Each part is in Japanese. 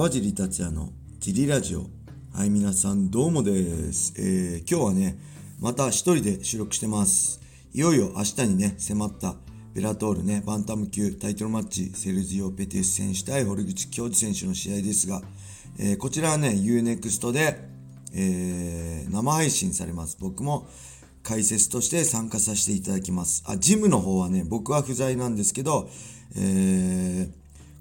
川尻達也のジリラジオ。はい、皆さんどうもです。えー、今日はね、また一人で収録してます。いよいよ明日にね、迫ったベラトールね、バンタム級タイトルマッチ、セルジオ・ペティス選手対堀口恭司選手の試合ですが、えー、こちらはね、UNEXT で、えー、生配信されます。僕も解説として参加させていただきます。あ、ジムの方はね、僕は不在なんですけど、えー、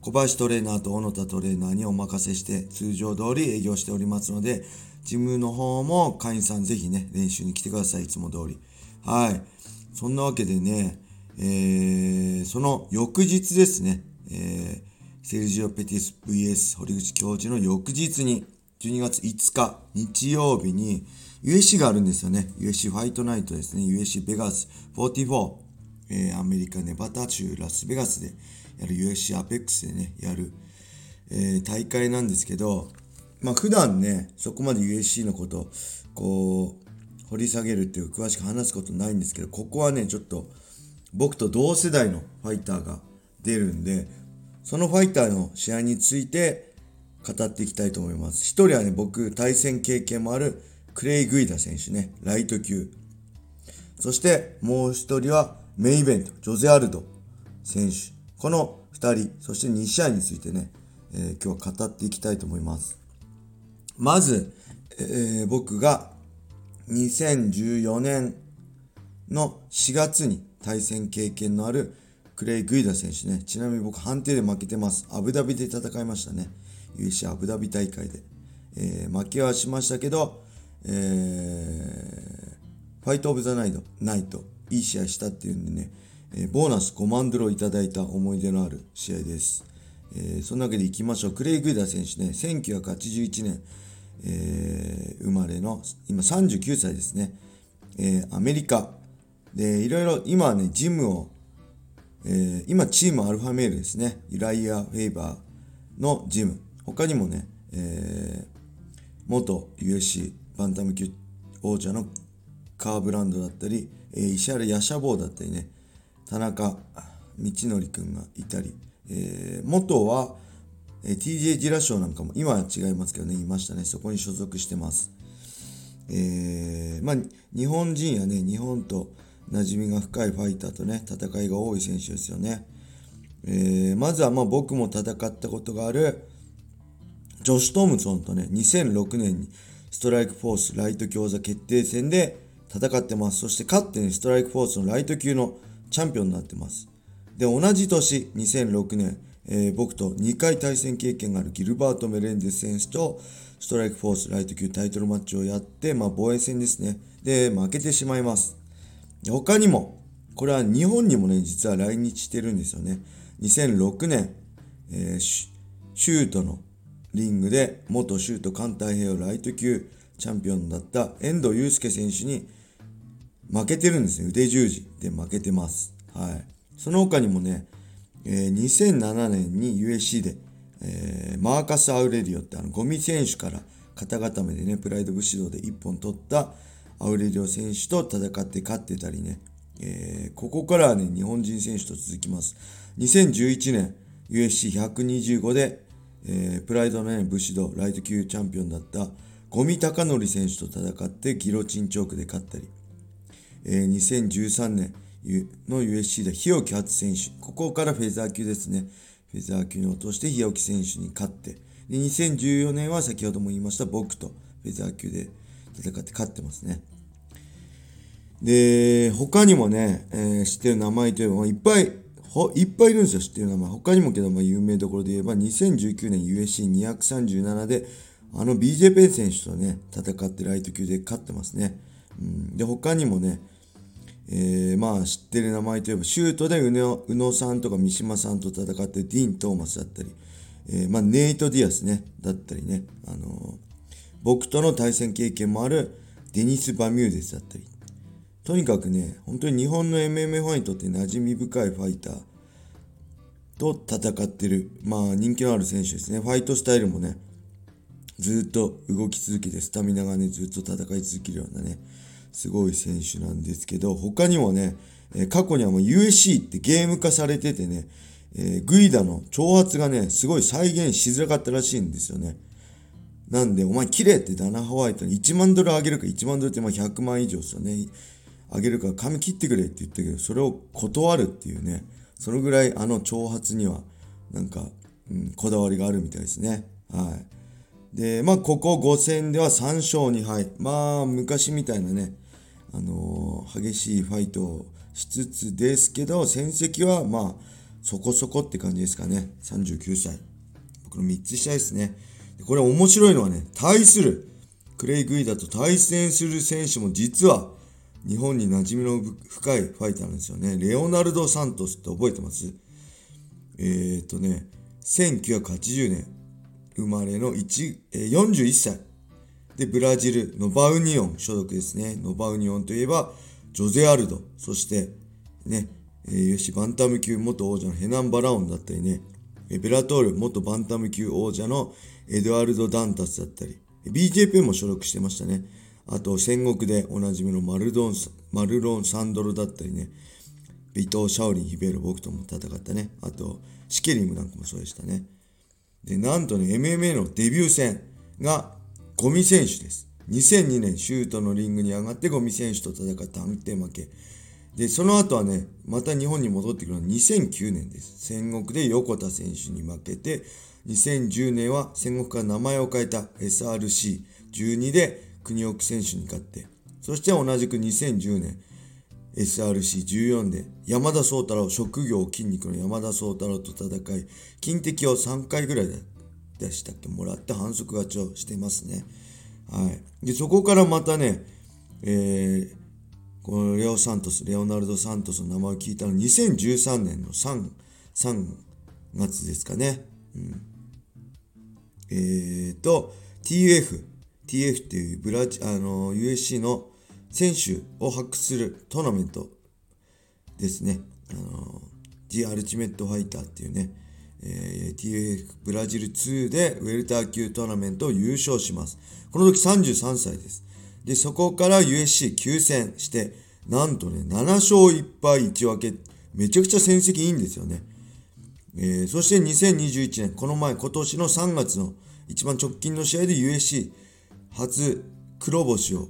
小林トレーナーと小野田トレーナーにお任せして通常通り営業しておりますので、ジムの方も会員さんぜひね、練習に来てください。いつも通り。はい。そんなわけでね、えー、その翌日ですね、えー、セルジオ・ペティス VS 堀口教授の翌日に、12月5日日曜日に USC があるんですよね。USC ファイトナイトですね。USC ベガス44、えー、アメリカネバタ州ラスベガスでやる USC アペックスでね、やる、えー、大会なんですけど、まあ普段ね、そこまで USC のこと、こう、掘り下げるっていう詳しく話すことないんですけど、ここはね、ちょっと僕と同世代のファイターが出るんで、そのファイターの試合について語っていきたいと思います。一人はね、僕、対戦経験もあるクレイ・グイダ選手ね、ライト級。そしてもう一人はメインイベント、ジョゼ・アルド選手。この2人、そして2試合についてね、えー、今日は語っていきたいと思います。まず、えー、僕が2014年の4月に対戦経験のあるクレイ・グイダ選手ね。ちなみに僕判定で負けてます。アブダビで戦いましたね。UC アブダビ大会で。えー、負けはしましたけど、えー、ファイト・オブ・ザ・ナイト、ナイト、いい試合したっていうんでね、え、ボーナス5万ドルをいただいた思い出のある試合です。えー、そんなわけでいきましょう。クレイ・グイダー選手ね、1981年、えー、生まれの、今39歳ですね。えー、アメリカ。で、いろいろ、今はね、ジムを、えー、今チームアルファメールですね。イライア・フェイバーのジム。他にもね、えー、元 USC バンタム級王者のカーブランドだったり、えー、石原ヤシャボーだったりね、田中道則君がいたり、えー、元は、えー、TJ ジラショーなんかも、今は違いますけどね、いましたね。そこに所属してます。えー、まあ、日本人やね、日本と馴染みが深いファイターとね、戦いが多い選手ですよね。えー、まずはまあ僕も戦ったことがある、ジョシュ・トムソンとね、2006年にストライクフォースライト強座決定戦で戦ってます。そして勝ってね、ストライクフォースのライト級のチャンピオンになってます。で、同じ年、2006年、えー、僕と2回対戦経験があるギルバート・メレンデス選手とストライクフォースライト級タイトルマッチをやって、まあ、防衛戦ですね。で、負けてしまいます。他にも、これは日本にもね、実は来日してるんですよね。2006年、えー、シュートのリングで元シュート艦太平洋ライト級チャンピオンだった遠藤祐介選手に負けてるんですね。腕十字で負けてます。はい。その他にもね、えー、2007年に USC で、えー、マーカス・アウレリオってあのゴミ選手から肩固めでね、プライド武士道で1本取ったアウレリオ選手と戦って勝ってたりね、えー、ここからはね、日本人選手と続きます。2011年 USC125 で、えー、プライドのね、武士道ライト級チャンピオンだった五味隆則選手と戦ってギロチンチョークで勝ったり、えー、2013年の USC で日置初選手、ここからフェザー級ですね。フェザー級に落として日置選手に勝って、で2014年は先ほども言いました僕とフェザー級で戦って勝ってますね。で、他にもね、えー、知ってる名前といえば、いっぱい、ほいっぱいいるんですよ、知ってる名前。他にもけど、まあ、有名どころで言えば、2019年 USC237 で、あの BJ ペン選手とね、戦ってライト級で勝ってますね。うん、で、他にもね、えー、まあ知ってる名前といえば、シュートで宇野宇野さんとか三島さんと戦ってディーン・トーマスだったり、えー、まあネイト・ディアスね、だったりね、あのー、僕との対戦経験もあるデニス・バミューデスだったり、とにかくね、本当に日本の MMA ファイトって馴染み深いファイターと戦ってる、まあ人気のある選手ですね。ファイトスタイルもね、ずっと動き続けて、スタミナがね、ずっと戦い続けるようなね、すごい選手なんですけど、他にもね、え過去にはもう USC ってゲーム化されててね、えー、グイダの挑発がね、すごい再現しづらかったらしいんですよね。なんで、お前綺麗ってダナ・ホワイトに1万ドルあげるか、1万ドルってまあ100万以上ですよね。あげるから髪切ってくれって言ったけど、それを断るっていうね、そのぐらいあの挑発には、なんか、うん、こだわりがあるみたいですね。はい。で、まあ、ここ5戦では3勝2敗。まあ、昔みたいなね、あの、激しいファイトをしつつですけど、戦績はまあ、そこそこって感じですかね。39歳。僕の3つ下ですね。これ面白いのはね、対する、クレイ・グイダと対戦する選手も実は、日本に馴染みの深いファイターなんですよね。レオナルド・サントスって覚えてます？えー、っとね、1980年生まれの1、えー、41歳。で、ブラジル、ノバウニオン所属ですね。ノバウニオンといえば、ジョゼ・アルド、そして、ね、えー、よし、バンタム級元王者のヘナン・バラオンだったりね、ベラトール元バンタム級王者のエドワルド・ダンタスだったり、BJP も所属してましたね。あと、戦国でおなじみのマルドン、マルロン・サンドロだったりね、ビト・シャオリン・ヒベル・僕とも戦ったね。あと、シケリムなんかもそうでしたね。で、なんとね、MMA のデビュー戦がゴミ選手です。2002年、シュートのリングに上がってゴミ選手と戦った安定負け。で、その後はね、また日本に戻ってくるのは2009年です。戦国で横田選手に負けて、2010年は戦国から名前を変えた SRC12 で国奥選手に勝って、そして同じく2010年 SRC14 で山田宗太郎、職業筋肉の山田宗太郎と戦い、金敵を3回ぐらいでしたっけ？もらって反則勝ちをしてますね。はい。で、そこからまたね、えー、このレオ・サントス、レオナルド・サントスの名前を聞いたの2013年の 3, 3月ですかね。うん、えーと、TUF、TF っていうブラジ、あの、USC の選手を発掘するトーナメントですね。あの、The Ultimate Fighter っていうね、えー、TF ブラジル2でウェルター級トーナメントを優勝します。この時33歳です。で、そこから USC9 戦して、なんとね、7勝1敗1分け、めちゃくちゃ戦績いいんですよね。えー、そして2021年、この前、今年の3月の一番直近の試合で USC 初黒星を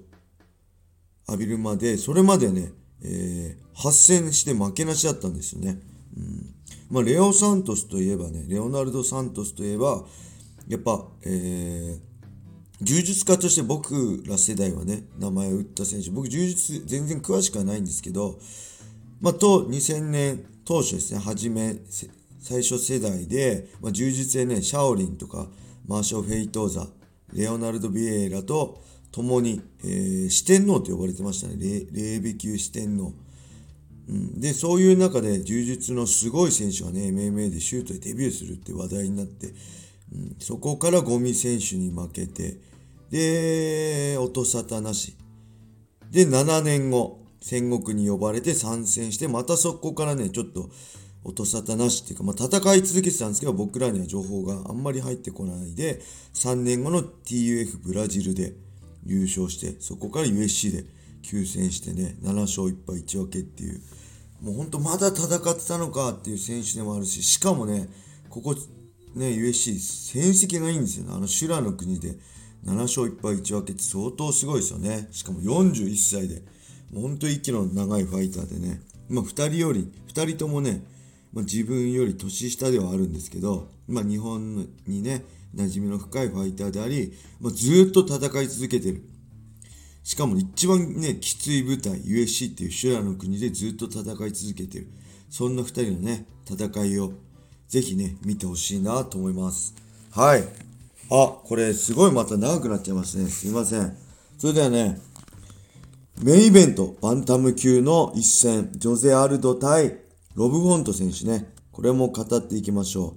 浴びるまで、それまでね、えー、8戦して負けなしだったんですよね。うんまあ、レオ・サントスといえばね、レオナルド・サントスといえば、やっぱ、えー、柔術家として僕ら世代はね、名前を打った選手、僕柔術全然詳しくはないんですけど、まあ、と2000年当初ですね、初め、最初世代で、まあ、柔術でね、シャオリンとか、マーショー・フェイトーザ、レオナルド・ビエイラと共に、えー、四天王と呼ばれてましたね。霊米級四天王。で、そういう中で柔術のすごい選手がね、MMA でシュートでデビューするって話題になって、うん、そこからゴミ選手に負けて、で、音沙汰なし。で、7年後、戦国に呼ばれて参戦して、またそこからね、ちょっと音沙汰なしっていうか、まあ、戦い続けてたんですけど、僕らには情報があんまり入ってこないで、3年後の TUF ブラジルで優勝して、そこから USC で休戦してね、7勝1敗1分けっていう、もうほんとまだ戦ってたのかっていう選手でもあるし、しかもね、ここ、ね、USC 戦績がいいんですよね。あの修羅の国で7勝1敗1分けって相当すごいですよね。しかも41歳で、もう本当に息の長いファイターでね、まあ2人より、2人ともね、まあ、自分より年下ではあるんですけど、まあ、日本にね、馴染みの深いファイターであり、まあ、ずっと戦い続けてる。しかも一番ね、きつい舞台、USC っていう修羅の国でずっと戦い続けてる。そんな2人のね、戦いをぜひね、見てほしいなと思います。はい。あ、これすごいまた長くなっちゃいますね。すいません。それではね、メインイベント、バンタム級の一戦、ジョゼ・アルド対ロブ・フォント選手ね。これも語っていきましょ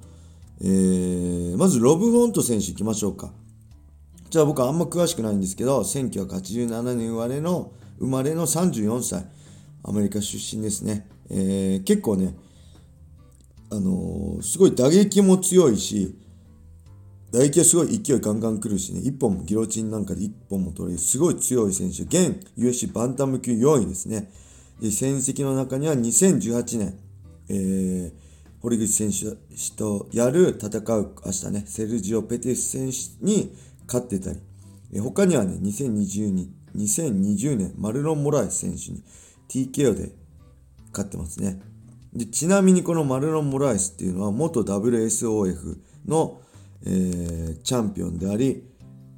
う。えー、まずロブ・フォント選手いきましょうか。じゃあ僕はあんま詳しくないんですけど、1987年生まれの、生まれの34歳。アメリカ出身ですね。えー、結構ね、あのー、すごい打撃も強いし、唾液はすごい勢いガンガン来るしね、1本もギロチンなんかで1本も取れる、すごい強い選手。現 USC バンタム級4位ですね。で、戦績の中には2018年、えー、堀口選手とやる戦う明日ね、セルジオ・ペティス選手に勝ってたり、え他にはね、2020, 2020年、マルロン・モラエス選手に TKO で勝ってますね。でちなみにこのマルロン・モラエスっていうのは元 WSOF の、えー、チャンピオンであり、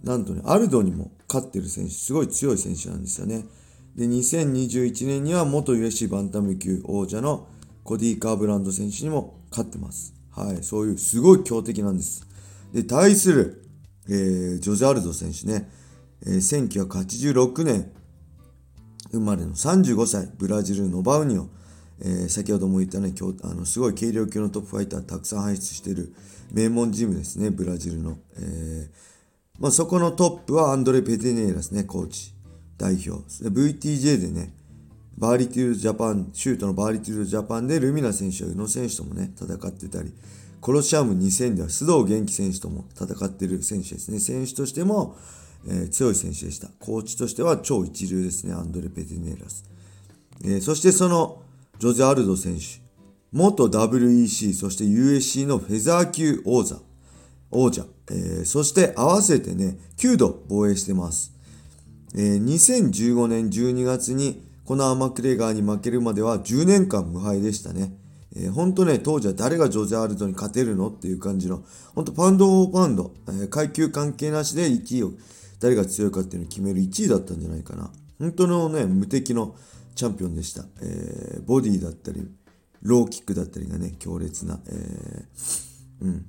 なんとね、アルドにも勝ってる選手、すごい強い選手なんですよね。で、2021年には元 USC バンタム級王者のコディ・カーブランド選手にも勝ってます。はい、そういうすごい強敵なんです。で、対する、えー、ジョジャルド選手ね、えー、1986年生まれの35歳、ブラジルのバウニオ、えー、先ほども言ったね、あのすごい軽量級のトップファイターたくさん輩出している名門ジムですね、ブラジルの。えーまあ、そこのトップはアンドレ・ペテネーラスね、コーチ、代表。VTJ でね、バーリティルジャパン、シュートのバーリティルジャパンでルミナ選手や宇野選手ともね、戦ってたり、コロシアム2000では須藤元気選手とも戦っている選手ですね。選手としても、えー、強い選手でした。コーチとしては超一流ですね、アンドレ・ペテネーラス。えー、そしてそのジョゼ・アルド選手、元 WEC、そして USC のフェザー級王座、王者、えー、そして合わせてね、9度防衛してます。えー、2015年12月にこのアマクレガーに負けるまでは10年間無敗でしたね。えー、ほんとね、当時は誰がジョゼ・アールドに勝てるのっていう感じの、ほんとパウンド・オーパウンド、えー、階級関係なしで1位を、誰が強いかっていうのを決める1位だったんじゃないかな。本当のね、無敵のチャンピオンでした。えー、ボディだったり、ローキックだったりがね、強烈な、えー、うん。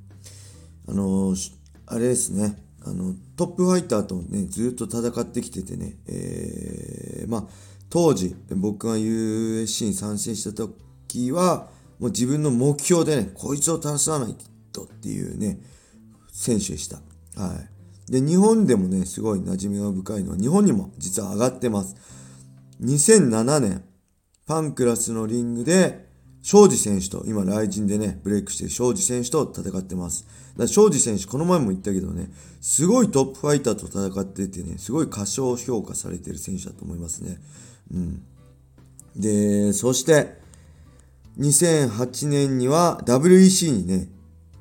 あのー、あれですね、あの、トップファイターとね、ずっと戦ってきててね、えー、まあ、当時、僕が USC に参戦した時は、もう自分の目標でね、こいつを倒さないとっていうね、選手でした。はい。で、日本でもね、すごい馴染みが深いのは、日本にも実は上がってます。2007年、パンクラスのリングで、庄司選手と、今、ライジンでね、ブレイクしてる庄司選手と戦ってます。だ庄司選手、この前も言ったけどね、すごいトップファイターと戦っててね、すごい過小評価されてる選手だと思いますね。うん。で、そして、2008年には WEC にね、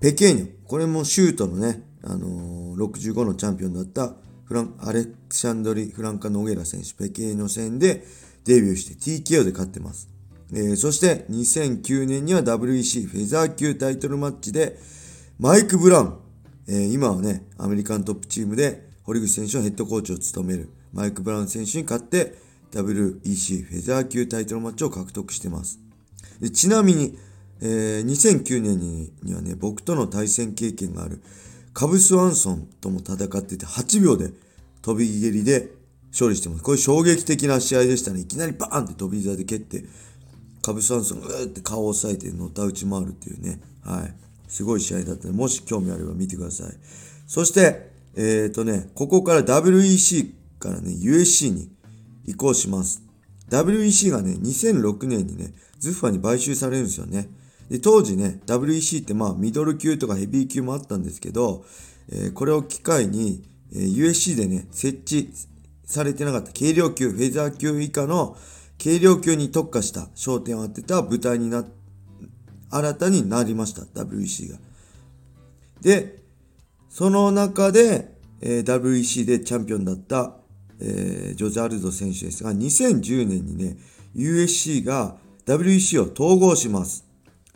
ペケーニョ、これもシュートのね、あのー、65のチャンピオンだったフラン、アレクシャンドリ・フランカ・ノゲラ選手、ペケーニョ戦でデビューして TKO で勝ってます。えー、そして2009年には WEC フェザー級タイトルマッチでマイク・ブラウン、えー、今はね、アメリカントップチームで堀口選手のヘッドコーチを務めるマイク・ブラウン選手に勝って WEC フェザー級タイトルマッチを獲得してます。でちなみに、えー、2009年ににはね、僕との対戦経験があるカブス・ワンソンとも戦ってて8秒で飛び蹴りで勝利してます。これ衝撃的な試合でしたね。いきなりバーンって飛び膝で蹴って、カブス・ワンソンがうーって顔を押さえてのた打ち回るっていうね。はい。すごい試合だったので、もし興味あれば見てください。そして、えっ、ー、とね、ここから WEC からね、USC に移行します。WEC がね、2006年にね、ズッファに買収されるんですよね。で、当時ね、WEC ってまあ、ミドル級とかヘビー級もあったんですけど、えー、これを機会に、えー、USC でね、設置されてなかった軽量級、フェザー級以下の軽量級に特化した焦点を当てた舞台にな、新たになりました、WEC が。で、その中で、えー、WEC でチャンピオンだったえー、ジョージャルド選手ですが、2010年にね、USC が WEC を統合します。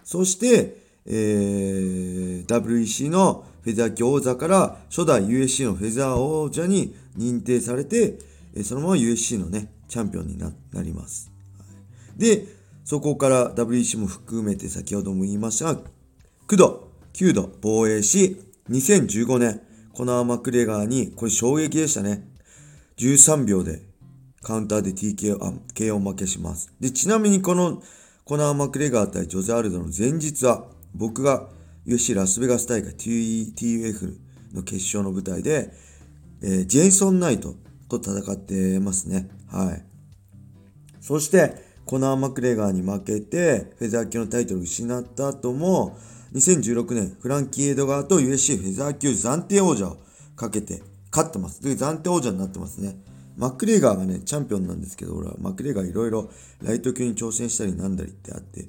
そして、えー、WEC のフェザー級王座から初代 USC のフェザー王者に認定されて、そのまま USC のね、チャンピオンになります。で、そこから WEC も含めて先ほども言いましたが、9度、9度防衛し、2015年、コナー・マクレガーに、これ衝撃でしたね。13秒でカウンターで TKO、あ、KO 負けします。で、ちなみにこのコナー・マクレガー対ジョゼ・アルドの前日は、僕が UFC ラスベガス大会 TUF の決勝の舞台で、えー、ジェイソン・ナイトと戦ってますね。はい。そして、コナー・マクレガーに負けて、フェザー級のタイトルを失った後も、2016年、フランキー・エドガーと UFC フェザー級暫定王者をかけて勝ってます。で、暫定王者になってますね。マックレーガーがね、チャンピオンなんですけど、俺はマックレーガーいろいろライト級に挑戦したりなんだりってあって、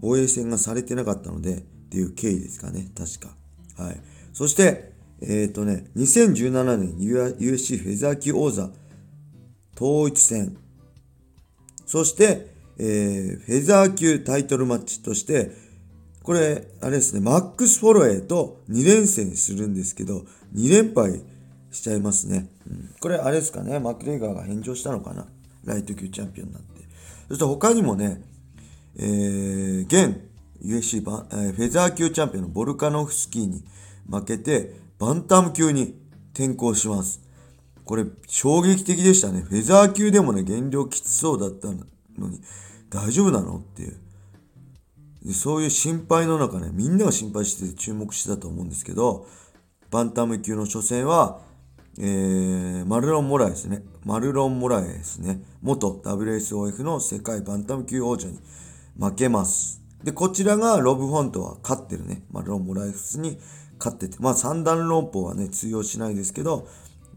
防衛戦がされてなかったので、っていう経緯ですかね、確か。はい。そして、えっ、ー、とね、2017年 USC フェザー級王座統一戦。そして、えー、フェザー級タイトルマッチとして、これ、あれですね、マックス・フォロエーと2連戦するんですけど、2連敗しちゃいますね。うん、これ、あれですかね、マクレーガーが返上したのかな。ライト級チャンピオンになって。そして他にもね、えー、現 USC バ、えー、フェザー級チャンピオンのボルカノフスキーに負けて、バンタム級に転向します。これ、衝撃的でしたね。フェザー級でもね、減量きつそうだったのに、大丈夫なのっていう。でそういう心配の中ね、みんなが心配して注目してたと思うんですけど、バンタム級の初戦は、えー、マルロン・モラエスね。マルロン・モラエスね。元 WSOF の世界バンタム級王者に負けます。で、こちらがロブ・フォントは勝ってるね。マルロン・モラエスに勝ってて。まあ三段論法はね、通用しないですけど、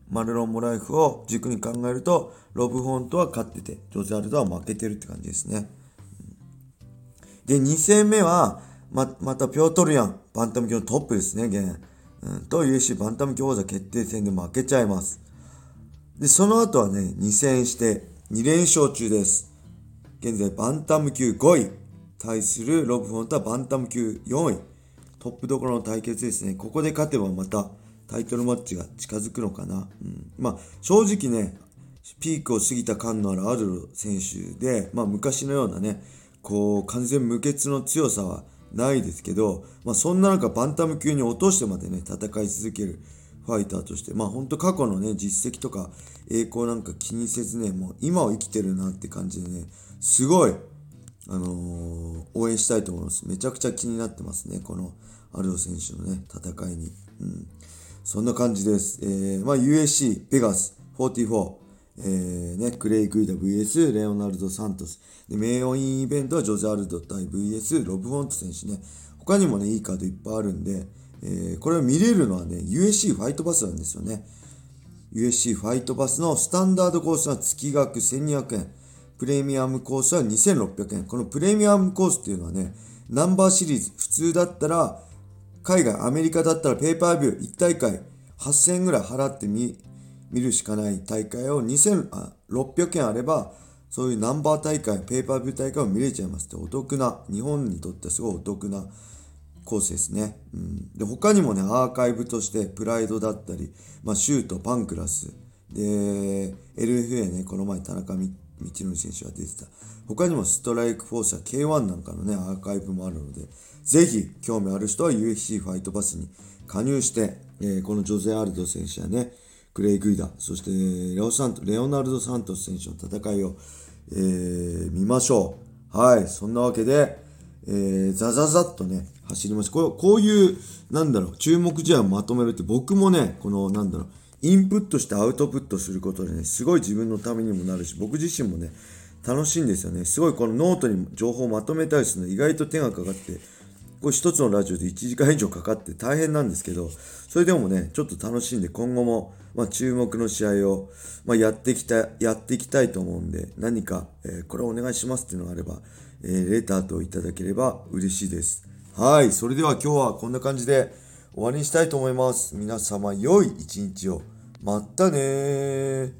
マルロン・モラエフを軸に考えると、ロブ・フォントは勝ってて、ジョゼアルドは負けてるって感じですね。で、2戦目は、ま、またピョートルヤン、バンタム級のトップですね、現。うん、と UFC バンタム級王座決定戦で負けちゃいます。で、その後はね、2戦して2連勝中です。現在、バンタム級5位。対するロブフォントはバンタム級4位。トップどころの対決ですね。ここで勝てばまたタイトルマッチが近づくのかな。うん、まあ、正直ね、ピークを過ぎた感のあるアドル選手で、まあ、昔のようなね、こう、完全無欠の強さはないですけど、まあ、そんな中、バンタム級に落としてまでね、戦い続けるファイターとして、まあ、ほんと過去のね、実績とか栄光なんか気にせずね、もう今を生きてるなって感じでね、すごい、あのー、応援したいと思います。めちゃくちゃ気になってますね、このアルド選手のね、戦いに。うん。そんな感じです。えー、まあ、USC、ベガス、44、えー、ね、クレイ・グイダ VS レオナルド・サントス。で、名誉インイベントはジョゼ・アルド対 VS ロブ・フォント選手ね。他にもね、いいカードいっぱいあるんで、えー、これを見れるのはね、USC ファイトパスなんですよね。USC ファイトパスのスタンダードコースは月額1200円。プレミアムコースは2600円。このプレミアムコースっていうのはね、ナンバーシリーズ、普通だったら、海外、アメリカだったらペーパービュー1大会8000円ぐらい払ってみ見るしかない大会を2600円あれば、そういうナンバー大会、ペーパービュー大会を見れちゃいますってお得な、日本にとってすごいお得なコースですね。うん、で他にもね、アーカイブとしてプライドだったり、まあ、シュート、パンクラス、で、LFA ね、この前田中道則選手が出てた。他にもストライクフォースや K1 なんかのね、アーカイブもあるので、ぜひ興味ある人は UFC ファイトパスに加入して、えー、このジョゼ・アルド選手やね、クレイ・グイダ、そしてレオサンレオナルド・サントス選手の戦いを、えー、見ましょう。はい、そんなわけで、えー、ザザザッとね、走りました。こうこういう、なんだろう、注目試合をまとめるって僕もね、この、なんだろう、インプットしてアウトプットすることでね、すごい自分のためにもなるし、僕自身もね、楽しいんですよね。すごいこのノートに情報をまとめたりするの意外と手がかかって、これ一つのラジオで1時間以上かかって大変なんですけど、それでもね、ちょっと楽しんで今後も、まあ、注目の試合を、まあ、やってきた、やっていきたいと思うんで、何か、えー、これお願いしますっていうのがあれば、えー、レターといただければ嬉しいです。はい。それでは今日はこんな感じで終わりにしたいと思います。皆様良い一日を。またね